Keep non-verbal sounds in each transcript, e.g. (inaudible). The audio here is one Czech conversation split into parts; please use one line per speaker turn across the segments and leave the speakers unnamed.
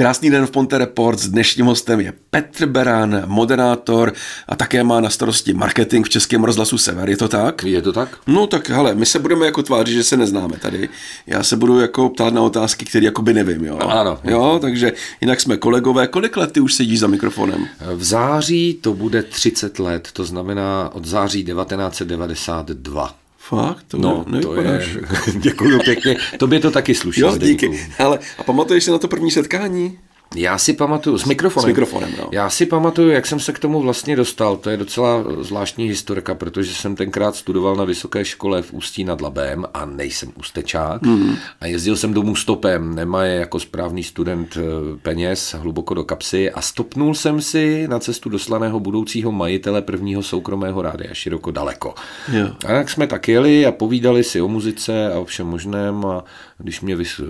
Krásný den v Ponte Report. S dnešním hostem je Petr Beran, moderátor a také má na starosti marketing v Českém rozhlasu Sever. Je to tak?
Je to tak?
No tak hele, my se budeme jako tvářit, že se neznáme tady. Já se budu jako ptát na otázky, které jako by nevím, jo?
Ano.
Jo, takže jinak jsme kolegové. Kolik let ty už sedíš za mikrofonem?
V září to bude 30 let, to znamená od září 1992.
Fakt? To
No,
ne,
to
nevypadáš.
je, (laughs) děkuju pěkně, tobě to taky sluší.
Jo, díky. Ale a pamatuješ si na to první setkání?
Já si pamatuju, s mikrofonem.
S mikrofonem, no.
Já si pamatuju, jak jsem se k tomu vlastně dostal. To je docela zvláštní historka, protože jsem tenkrát studoval na vysoké škole v Ústí nad Labem a nejsem ústečák. Mm. A jezdil jsem domů stopem, nemá je jako správný student eh, peněz hluboko do kapsy a stopnul jsem si na cestu do slaného budoucího majitele prvního soukromého rádia široko daleko.
Jo.
A tak jsme tak jeli a povídali si o muzice a o všem možném a když mě vys-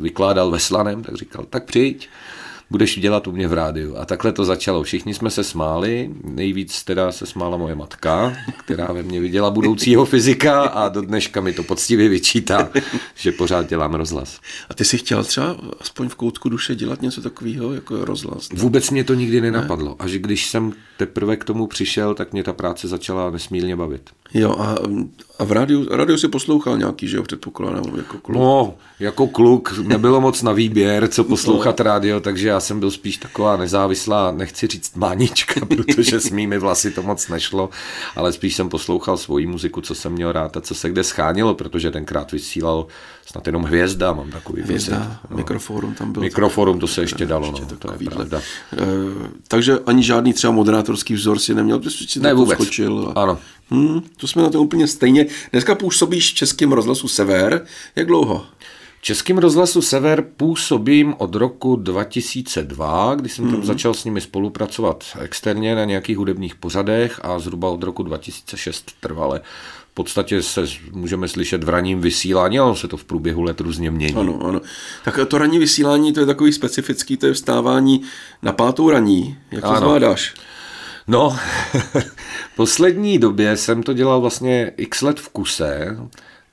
vykládal ve slaném, tak říkal, tak přijď, budeš dělat u mě v rádiu. A takhle to začalo. Všichni jsme se smáli, nejvíc teda se smála moje matka, která ve mně viděla budoucího fyzika a do dneška mi to poctivě vyčítá, že pořád dělám rozhlas.
A ty jsi chtěl třeba aspoň v koutku duše dělat něco takového, jako rozhlas?
Vůbec mě to nikdy nenapadlo. Až když jsem teprve k tomu přišel, tak mě ta práce začala nesmírně bavit.
Jo, a, a v rádiu, rádiu si poslouchal nějaký, že jo, předpokládám, jako kluk.
No, jako kluk nebylo moc na výběr, co poslouchat rádio, takže já jsem byl spíš taková nezávislá, nechci říct mánička, (laughs) protože s mými vlasy to moc nešlo, ale spíš jsem poslouchal svoji muziku, co jsem měl rád a co se kde schánilo, protože tenkrát vysílal snad jenom hvězda, mám takový
Hvězda,
pocit.
mikroforum tam byl.
Mikroforum, to se ještě dalo, no, to je pravda.
E, takže ani žádný třeba moderátorský vzor si neměl, protože si
Ne, vůbec.
skočil. A...
Ano.
Hmm, to jsme na to úplně stejně. Dneska působíš v Českém rozhlasu Sever. Jak dlouho?
V Českém rozhlasu Sever působím od roku 2002, kdy jsem tam začal s nimi spolupracovat externě na nějakých hudebních pořadech a zhruba od roku 2006 trvale. V podstatě se můžeme slyšet v ranním vysílání, ale se to v průběhu let různě mění.
Ano, ano. Tak to ranní vysílání, to je takový specifický, to je vstávání na pátou raní. Jak to
Ano.
zvládáš?
No, (laughs) v poslední době jsem to dělal vlastně x let v kuse,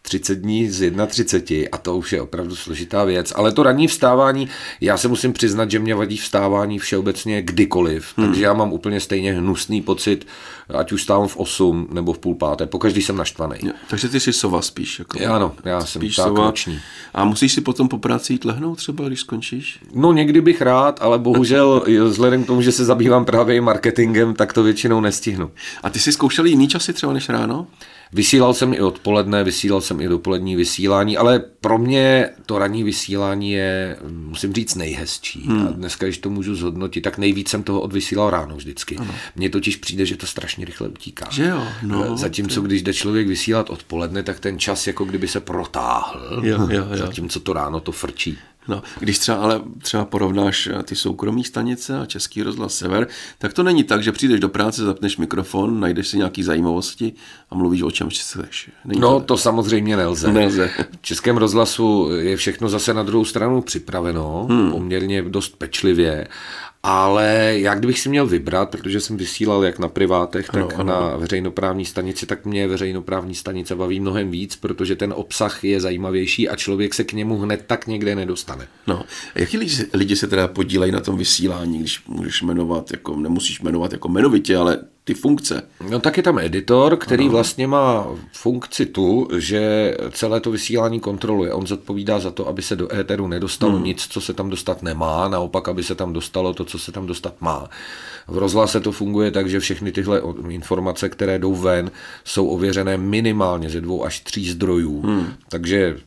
30 dní z 31 a to už je opravdu složitá věc. Ale to ranní vstávání, já se musím přiznat, že mě vadí vstávání všeobecně kdykoliv. Hmm. Takže já mám úplně stejně hnusný pocit, ať už stávám v 8 nebo v půl páté. Pokaždý jsem naštvaný.
Jo, takže ty jsi sova spíš. Jako,
Já ano, já jsem
spíš
tak
sova.
noční.
A musíš si potom po práci jít lehnout třeba, když skončíš?
No někdy bych rád, ale bohužel vzhledem k tomu, že se zabývám právě i marketingem, tak to většinou nestihnu.
A ty jsi zkoušel jiný časy třeba než ráno?
Vysílal jsem i odpoledne, vysílal jsem i dopolední vysílání, ale pro mě to ranní vysílání je, musím říct, nejhezčí. Hmm. A dneska, když to můžu zhodnotit, tak nejvíc jsem toho odvysílal ráno vždycky. Mně totiž přijde, že to strašně rychle utíká.
Že jo, no,
Zatímco, když jde člověk vysílat odpoledne, tak ten čas jako kdyby se protáhl.
Jo, jo, jo.
Zatímco to ráno to frčí.
No, když třeba ale třeba porovnáš eh, ty soukromí stanice a Český rozhlas Sever, tak to není tak, že přijdeš do práce, zapneš mikrofon, najdeš si nějaký zajímavosti a mluvíš o čem chceš. Není
No,
to,
to samozřejmě nelze.
Nelze.
V Českém rozhlasu je všechno zase na druhou stranu připraveno, hmm. poměrně dost pečlivě, ale já kdybych si měl vybrat, protože jsem vysílal jak na privátech, tak
Ano,
ano, na veřejnoprávní stanici, tak mě veřejnoprávní stanice baví mnohem víc, protože ten obsah je zajímavější a člověk se k němu hned tak někde nedostane.
No, jaký lidi, lidi se teda podílejí na tom vysílání, když můžeš jmenovat, jako, nemusíš jmenovat jako jmenovitě, ale ty funkce.
No tak je tam editor, který ano. vlastně má funkci tu, že celé to vysílání kontroluje. On zodpovídá za to, aby se do éteru nedostalo hmm. nic, co se tam dostat nemá, naopak, aby se tam dostalo to, co se tam dostat má. V rozhlase to funguje tak, že všechny tyhle informace, které jdou ven, jsou ověřené minimálně ze dvou až tří zdrojů. Hmm. Takže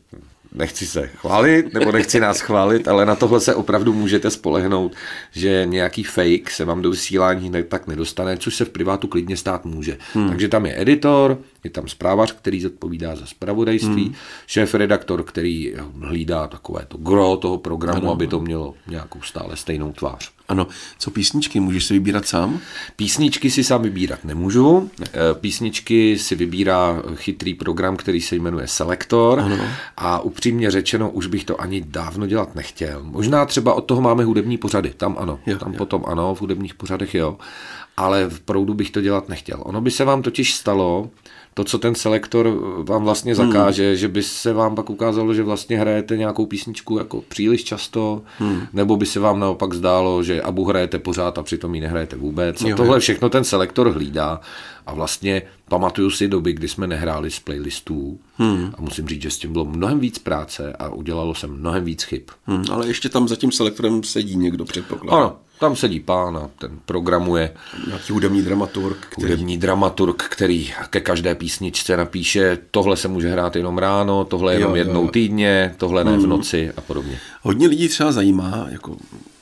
nechci se chválit, nebo nechci nás chválit, ale na tohle se opravdu můžete spolehnout, že nějaký fake se vám do vysílání ne, tak nedostane, což se v privátu klidně stát může. Hmm. Takže tam je editor, je tam zprávař, který zodpovídá za zpravodajství, hmm. šéf-redaktor, který hlídá takové to gro toho programu, ano, aby to mělo nějakou stále stejnou tvář.
Ano, co písničky, můžeš si vybírat sám?
Písničky si sám vybírat nemůžu. Eh, Písničky si vybírá chytrý program, který se jmenuje Selektor.
Ano.
A upřímně řečeno, už bych to ani dávno dělat nechtěl. Možná třeba od toho máme hudební pořady. Tam ano,
Jo,
tam
jo.
potom ano, v hudebních pořadech jo. Ale v proudu bych to dělat nechtěl. Ono by se vám totiž stalo, to, co ten selektor vám vlastně zakáže, hmm. že by se vám pak ukázalo, že vlastně hrajete nějakou písničku jako příliš často, hmm. nebo by se vám naopak zdálo, že Abu hrajete pořád a přitom ji nehrajete vůbec. A tohle všechno ten selektor hlídá a vlastně pamatuju si doby, kdy jsme nehráli z playlistů hmm. a musím říct, že s tím bylo mnohem víc práce a udělalo se mnohem víc chyb.
Hmm, ale ještě tam za tím selektorem sedí někdo, předpokládám.
Ano, tam sedí pán a ten programuje.
Nějaký hudební dramaturg.
Který... Hudební dramaturg, který ke každé písničce napíše, tohle se může hrát jenom ráno, tohle jenom jo, jednou jo. týdně, tohle ne v hmm. noci a podobně.
Hodně lidí třeba zajímá, jako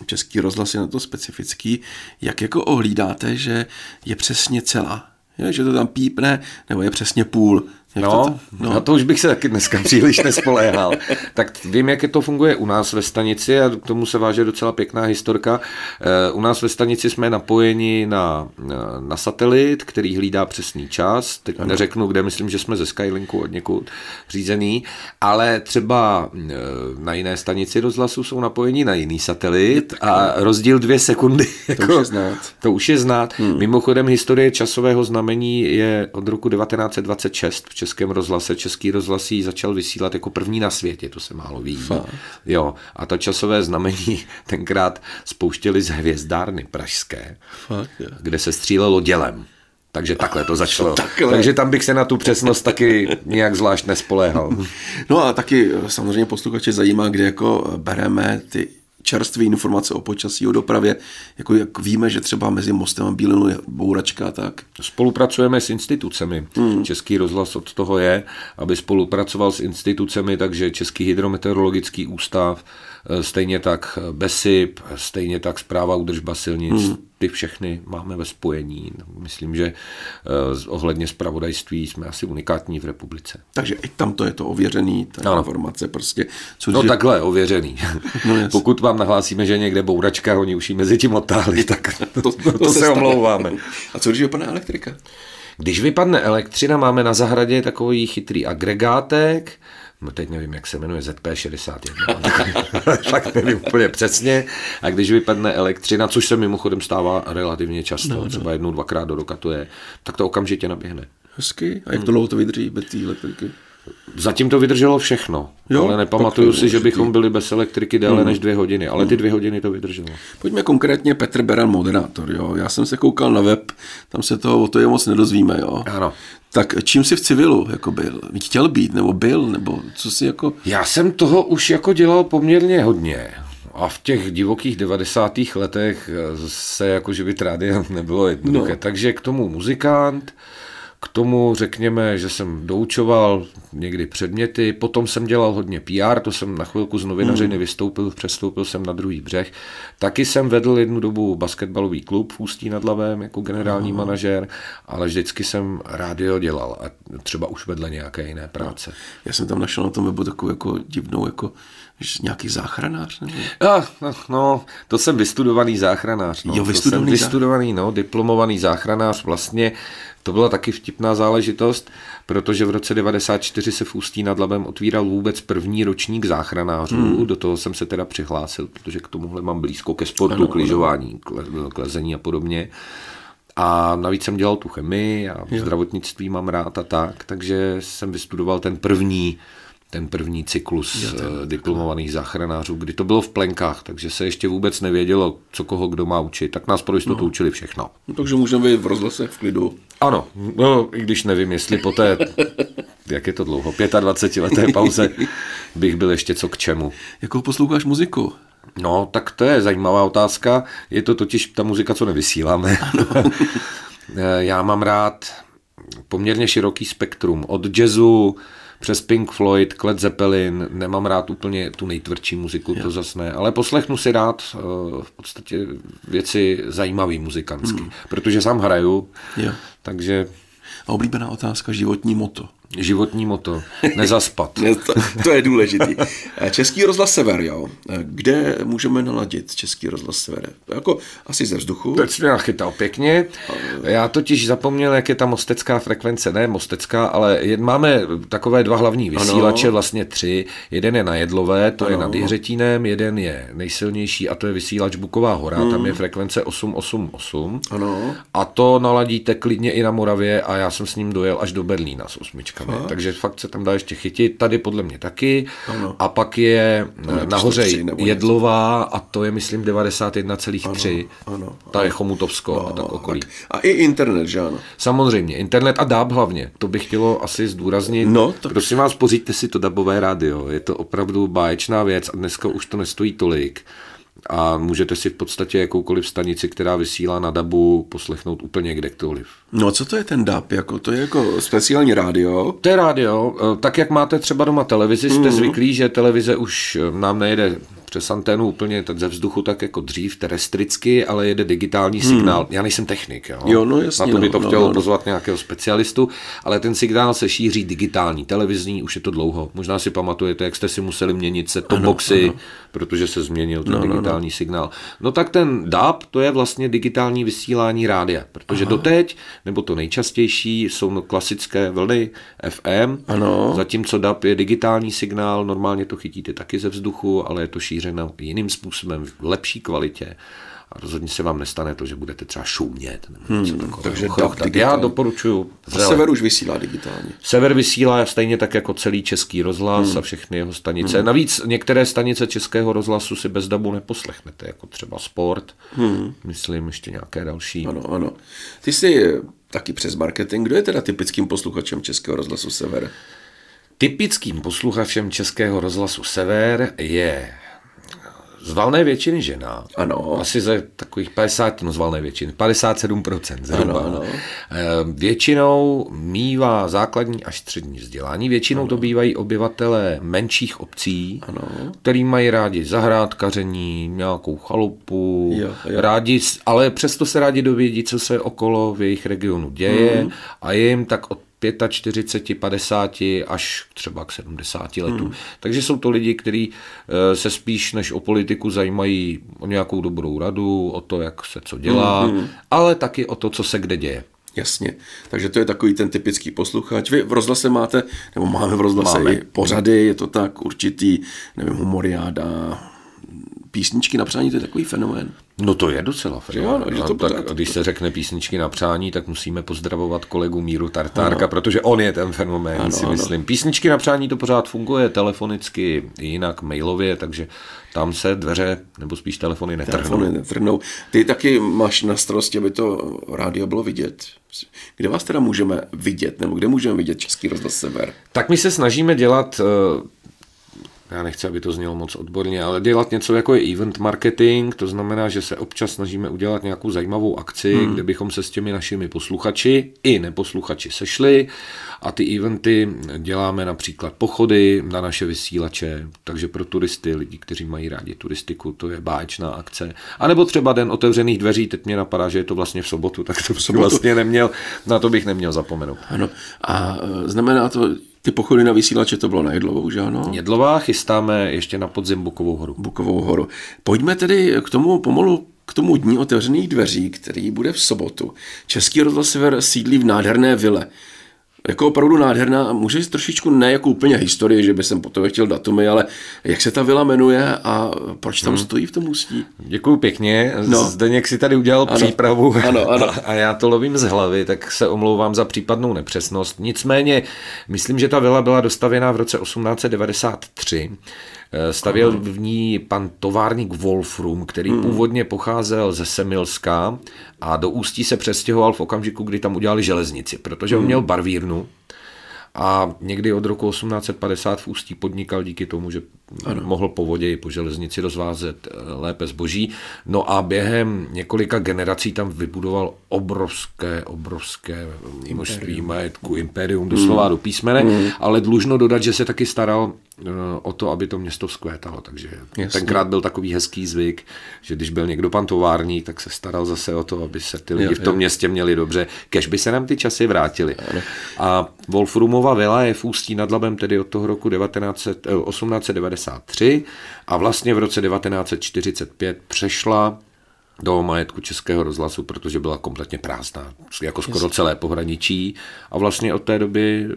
český rozhlas je na to specifický, jak jako ohlídáte, že je přesně celá je, že to tam pípne, nebo je přesně půl.
No, to, no, na to už bych se taky dneska příliš nespoléhal. (laughs) tak vím, jak to funguje u nás ve stanici a k tomu se váže docela pěkná historka. Eh, u nás ve stanici jsme napojeni na, na satelit, který hlídá přesný čas. Teď ano. neřeknu, kde, myslím, že jsme ze Skylinku od někud řízený, ale třeba eh, na jiné stanici rozhlasu jsou napojeni na jiný satelit a rozdíl dvě sekundy. (laughs)
To jako, už je znát.
To už je znát. Hmm. Mimochodem historie časového znamení je od roku 1926 v Českém rozhlase. Český rozhlasí začal vysílat jako první na světě, to se málo ví. Fakt. Jo, a to časové znamení (laughs) tenkrát spouštěli z hvězdárny pražské, Fakt, kde se střílelo dělem. Takže takhle to (laughs) začalo. Takhle. Takže tam bych se na tu přesnost taky nějak zvlášť nespoléhal. (laughs)
No a taky samozřejmě posluchače zajímá, kde jako bereme ty čerstvé informace o počasí, o dopravě, jako jak víme, že třeba mezi Mostem a Bílinou je bouračka tak.
Spolupracujeme s institucemi. Hmm. Český rozhlas od toho je, aby spolupracoval s institucemi, takže Český hydrometeorologický ústav, Eh, stejně tak eh, BESIP, stejně tak zpráva údržba silnic, hmm. Ty všechny máme ve spojení. Myslím, že eh, ohledně zpravodajství jsme asi unikátní v republice.
Takže i tam to je to ověřený, ta ano. informace prostě.
Což no je... takhle, ověřený. No, Pokud vám nahlásíme, že někde bouračka, oni už ji mezi tím otáhli, tak to, (laughs) to, to, to se, se omlouváme.
A co když vypadne elektrika?
Když vypadne elektřina, máme na zahradě takový chytrý agregátek, no teď nevím, jak se jmenuje, ZP61, (laughs) fakt nevím úplně přesně. A když vypadne elektřina, což se mimochodem stává relativně často, no, no. třeba jednou, dvakrát do roka to je, tak to okamžitě naběhne.
Hezky. A jak to dlouho to vydrží bez té elektriky?
Zatím to vydrželo všechno, jo, ale nepamatuju si, že bychom byli bez elektriky déle hmm. než dvě hodiny, ale ty dvě hodiny to vydrželo.
Pojďme konkrétně Petr Beran, moderátor. Jo. Já jsem se koukal na web, tam se toho o to je moc nedozvíme. Jo.
Ano.
Tak čím jsi v civilu jako byl? Chtěl být, nebo byl, nebo co jsi jako...
Já jsem toho už jako dělal poměrně hodně. A v těch divokých 90. letech se jako živit rádia (laughs) nebylo jednoduché. No. Takže k tomu muzikant, k tomu řekněme, že jsem doučoval někdy předměty, potom jsem dělal hodně PR, to jsem na chvilku z novinařiny mm. vystoupil, přestoupil jsem na druhý břeh. Taky jsem vedl jednu dobu basketbalový klub v Ústí nad Labem jako generální mm. manažer, ale vždycky jsem rádio dělal a třeba už vedle nějaké jiné práce.
Já jsem tam našel na tom webu takovou jako divnou jako nějaký záchranář? Nebo?
Ja, no, no, to jsem vystudovaný záchranář. No.
Jo, vystudovaný,
to jsem vystudovaný no, diplomovaný záchranář. Vlastně to byla taky vtipná záležitost, protože v roce 94 se v Ústí nad Labem otvíral vůbec první ročník záchranářů. Hmm. Do toho jsem se teda přihlásil, protože k tomuhle mám blízko ke sportu, ano, k lyžování, k lezení a podobně. A navíc jsem dělal tu chemii a jo. zdravotnictví mám rád a tak, takže jsem vystudoval ten první ten první cyklus jo, ten, eh, diplomovaných záchranářů, kdy to bylo v plenkách, takže se ještě vůbec nevědělo, co koho kdo má učit, tak nás pro jistotu no. učili všechno.
No, takže můžeme být v rozhlase v klidu.
Ano, no, i když nevím, jestli po té, (laughs) jak je to dlouho, 25 leté pauze bych byl ještě co k čemu.
Jakou posloucháš muziku?
No, tak to je zajímavá otázka. Je to totiž ta muzika, co nevysíláme. (laughs) Eh, já mám rád poměrně široký spektrum. Od jazzu, přes Pink Floyd, Led Zeppelin, nemám rád úplně tu nejtvrdší muziku, jo. to zase ne, ale poslechnu si rád uh, v podstatě věci zajímavý muzikantsky, hmm. protože sám hraju, jo. takže...
A oblíbená otázka, životní moto.
Životní moto. Nezaspat. (laughs)
Ne, to, to je důležitý. Český rozhlas Sever, jo. Kde můžeme naladit Český rozhlas Sever? Jako asi ze vzduchu.
Teď jsi mě nachytal pěkně. Já totiž zapomněl, jak je ta mostecká frekvence. Ne mostecká, ale jen máme takové dva hlavní vysílače, ano. vlastně tři. Jeden je na Jedlové, to ano. je nad Jiřetínem, jeden je nejsilnější a to je vysílač Buková hora, hmm. tam je frekvence 888.
Ano.
A to naladíte klidně i na Moravě a já jsem s ním dojel až do Berlína s osmičkami. Fakt? Takže fakt se tam dá ještě chytit. Tady podle mě taky. Ano. A pak je ano, nahoře Jedlová a to je myslím 91,3. Ano, ano, Ta je Chomutovsko no, a tak okolí. Tak.
A i internet, že ano?
Samozřejmě, internet a DAB hlavně. To bych chtělo asi zdůraznit.
No,
tak... Prosím vás, pořiďte si to dabové rádio. Je to opravdu báječná věc a dneska už to nestojí tolik a můžete si v podstatě jakoukoliv stanici, která vysílá na DABu, poslechnout úplně kdekoliv.
No co to je ten DAB? Jako, to je jako speciální rádio?
To je rádio. E, tak jak máte třeba doma televizi, jste mm. zvyklí, že televize už nám nejede přes anténu úplně tak ze vzduchu tak jako dřív, terestricky, ale jede digitální hmm. signál. Hmm. Já nejsem technik, jo.
jo no jasně,
Na to by
no,
to
no,
chtělo
no,
pozvat nějakého specialistu, ale ten signál se šíří digitální, televizní, už je to dlouho. Možná si pamatujete, jak jste si museli měnit se to boxy, protože se změnil ten no, digitální no, no. signál. No tak ten DAB, to je vlastně digitální vysílání rádia, protože Aha. doteď, nebo to nejčastější, jsou no klasické vlny FM,
ano.
zatímco DAB je digitální signál, normálně to chytíte taky ze vzduchu, ale je to šířeno zaměřena jiným způsobem, v lepší kvalitě a rozhodně se vám nestane to, že budete třeba šumět. Nebo hmm, takového.
Takže
tak já doporučuji.
A Sever už vysílá digitálně.
Sever vysílá stejně tak jako celý český rozhlas hmm. a všechny jeho stanice. Hmm. Navíc některé stanice českého rozhlasu si bez dabu neposlechnete, jako třeba Sport, hmm. myslím ještě nějaké další.
Ano, ano. Ty jsi taky přes marketing. Kdo je teda typickým posluchačem českého rozhlasu Sever?
Typickým posluchačem českého rozhlasu Sever je z valné většiny žena.
Ano.
Asi ze takových 50, no z valné většiny, 57% zhruba.
Ano, ano. Eh,
většinou mývá základní až střední vzdělání. Většinou ano. to bývají obyvatelé menších obcí,
ano.
který mají rádi zahrádkaření, nějakou chalupu,
jo, jo.
rádi, ale přesto se rádi dovědí, co se okolo v jejich regionu děje hmm. a je jim tak od 45, 50 až třeba k 70 letům. Hmm. Takže jsou to lidi, kteří eh, se spíš než o politiku zajímají o nějakou dobrou radu, o to, jak se co dělá, hmm. ale taky o to, co se kde děje.
Jasně. Takže to je takový ten typický posluchač. Vy v rozhlase máte, nebo máme v rozhlase máme. i pořady, je to tak určitý, nevím, humoriáda, písničky na přání, to je takový fenomén.
No to je docela fenomén.
Jo, no, to
tak, pořád, když se řekne písničky na přání, tak musíme pozdravovat kolegu Míru Tartárka, ano. protože on je ten fenomén, ano, si myslím. Ano. Písničky na přání to pořád funguje telefonicky, jinak mailově, takže tam se dveře, nebo spíš telefony netrhnou. Telefony
netrhnou. Ty taky máš na starosti, aby to rádio bylo vidět. Kde vás teda můžeme vidět, nebo kde můžeme vidět Český rozhlas Sever?
Tak my se snažíme dělat eh, já nechci, aby to znělo moc odborně, ale dělat něco jako je event marketing, to znamená, že se občas snažíme udělat nějakou zajímavou akci, hmm. kde bychom se s těmi našimi posluchači i neposluchači sešli a ty eventy děláme například pochody na naše vysílače, takže pro turisty, lidi, kteří mají rádi turistiku, to je báječná akce. A nebo třeba den otevřených dveří, teď mě napadá, že je to vlastně v sobotu, (laughs) tak to v sobotu. vlastně neměl, na to bych neměl zapomenout.
Ano. A e, znamená to, ty pochody na vysílače to bylo na Jedlovou, že ano?
Jedlová chystáme ještě na podzim Bukovou horu.
Bukovou horu. Pojďme tedy k tomu pomalu k tomu dní otevřených dveří, který bude v sobotu. Český rozhlas Sever sídlí v nádherné vile jako opravdu nádherná. Můžeš trošičku ne jako úplně historie, že by jsem potom chtěl datumy, ale jak se ta vila jmenuje a proč tam hmm. stojí v tom ústí?
Děkuji pěkně. No. Zdeněk si tady udělal ano. přípravu
ano, ano. (laughs)
a já to lovím z hlavy, tak se omlouvám za případnou nepřesnost. Nicméně, myslím, že ta vila byla dostavěná v roce 1893 Eh, stavěl Aha. v ní pan továrník Wolfrum, který hmm. původně pocházel ze Semilska a do Ústí se přestěhoval v okamžiku, kdy tam udělali železnici, protože hmm. on měl barvírnu a někdy od roku 1850 v Ústí podnikal díky tomu, že ano. mohl po vodě i po železnici rozvázet eh, lépe zboží. No a během několika generací tam vybudoval obrovské, obrovské množství majetku, imperium, doslova mm. do písmene, mm. ale dlužno dodat, že se taky staral eh, o to, aby to město vzkvétalo. Takže Jasně. tenkrát byl takový hezký zvyk, že když byl někdo pan továrník, tak se staral zase o to, aby se ty lidi jo, v tom jo. městě měli dobře. Kež by se nám ty časy vrátily. A Wolfrumova vila je v Ústí nad Labem tedy od toho roku 19, 1893 a vlastně v roce 1945 přešla do majetku Českého rozhlasu, protože byla kompletně prázdná, jako skoro Jasně. celé pohraničí a vlastně od té doby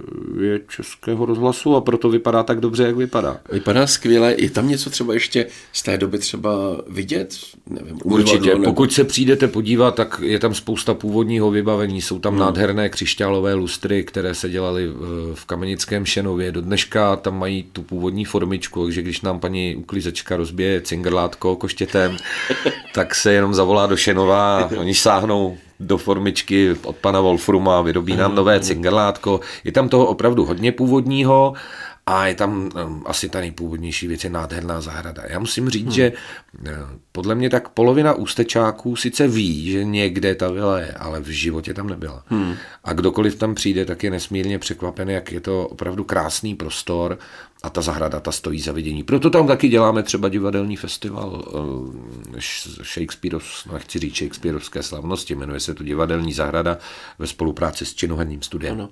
je Českého rozhlasu a proto vypadá tak dobře, jak vypadá.
Vypadá skvěle, je tam něco třeba ještě z té doby třeba vidět?
Nevím, Určitě, nebo... pokud se přijdete podívat, tak je tam spousta původního vybavení, jsou tam hmm. nádherné křišťálové lustry, které se dělaly v Kamenickém Šenově, do dneška tam mají tu původní formičku, takže když nám paní uklízečka rozbije cingrlátko koštětem, (laughs) tak se jenom jenom zavolá do Šenova (laughs) oni sáhnou do formičky od pana Wolfruma, vyrobí nám nové cingerlátko. Je tam toho opravdu hodně původního a je tam um, asi ta nejpůvodnější věc, je nádherná zahrada. Já musím říct, hmm. že podle mě tak polovina ústečáků sice ví, že někde ta vila je, ale v životě tam nebyla. Hmm. A kdokoliv tam přijde, tak je nesmírně překvapen, jak je to opravdu krásný prostor a ta zahrada, ta stojí za vidění. Proto tam taky děláme třeba divadelní festival uh, Shakespeare, no nechci říct Shakespeareovské slavnosti, jmenuje se to Divadelní zahrada ve spolupráci s činoherním studiem. Ano.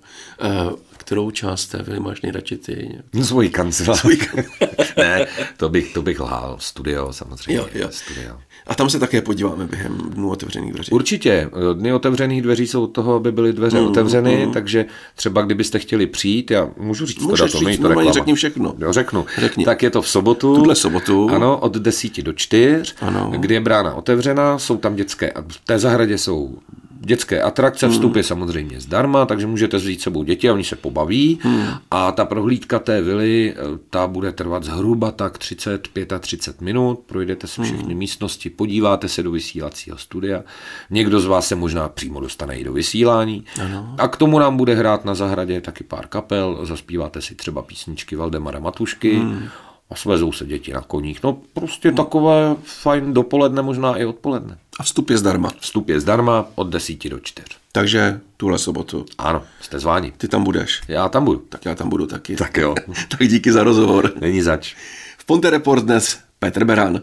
Uh, kterou část té vily máš nejradši ty?
No, svoji kancelář. (laughs) ne, to bych, to bych lhal. Studio samozřejmě. Jo, jo. Studio.
A tam se také podíváme během dnů otevřených dveří.
Určitě. Dny otevřených dveří jsou od toho, aby byly dveře mm, otevřeny, mm. takže třeba kdybyste chtěli přijít, já můžu říct Můžeš
to datum, říct, to reklama. řekni všechno.
Jo, řeknu. Řekni. Tak je to v sobotu.
Tuhle sobotu.
Ano, od 10 do 4, ano. kdy je brána otevřená, jsou tam dětské, v té zahradě jsou dětské atrakce, hmm. vstup je samozřejmě zdarma, takže můžete vzít sebou děti a oni se pobaví. Hmm. A ta prohlídka té vily, eh, ta bude trvat zhruba tak 30, 35 minut. Projdete si všechny hmm. místnosti, podíváte se do vysílacího studia. Někdo z vás se možná přímo dostane i do vysílání. Ano. A k tomu nám bude hrát na zahradě taky pár kapel. Zaspíváte si třeba písničky Valdemara Matušky. Hmm a svezou se děti na koních. No prostě takové fajn dopoledne, možná i odpoledne.
A vstup je zdarma.
Vstup je zdarma od 10 do 4.
Takže tuhle sobotu.
Ano, jste zváni.
Ty tam budeš.
Já tam budu.
Tak já tam budu taky.
Tak jo. (laughs)
tak díky za rozhovor.
Není zač.
V Ponte Report dnes Petr Beran.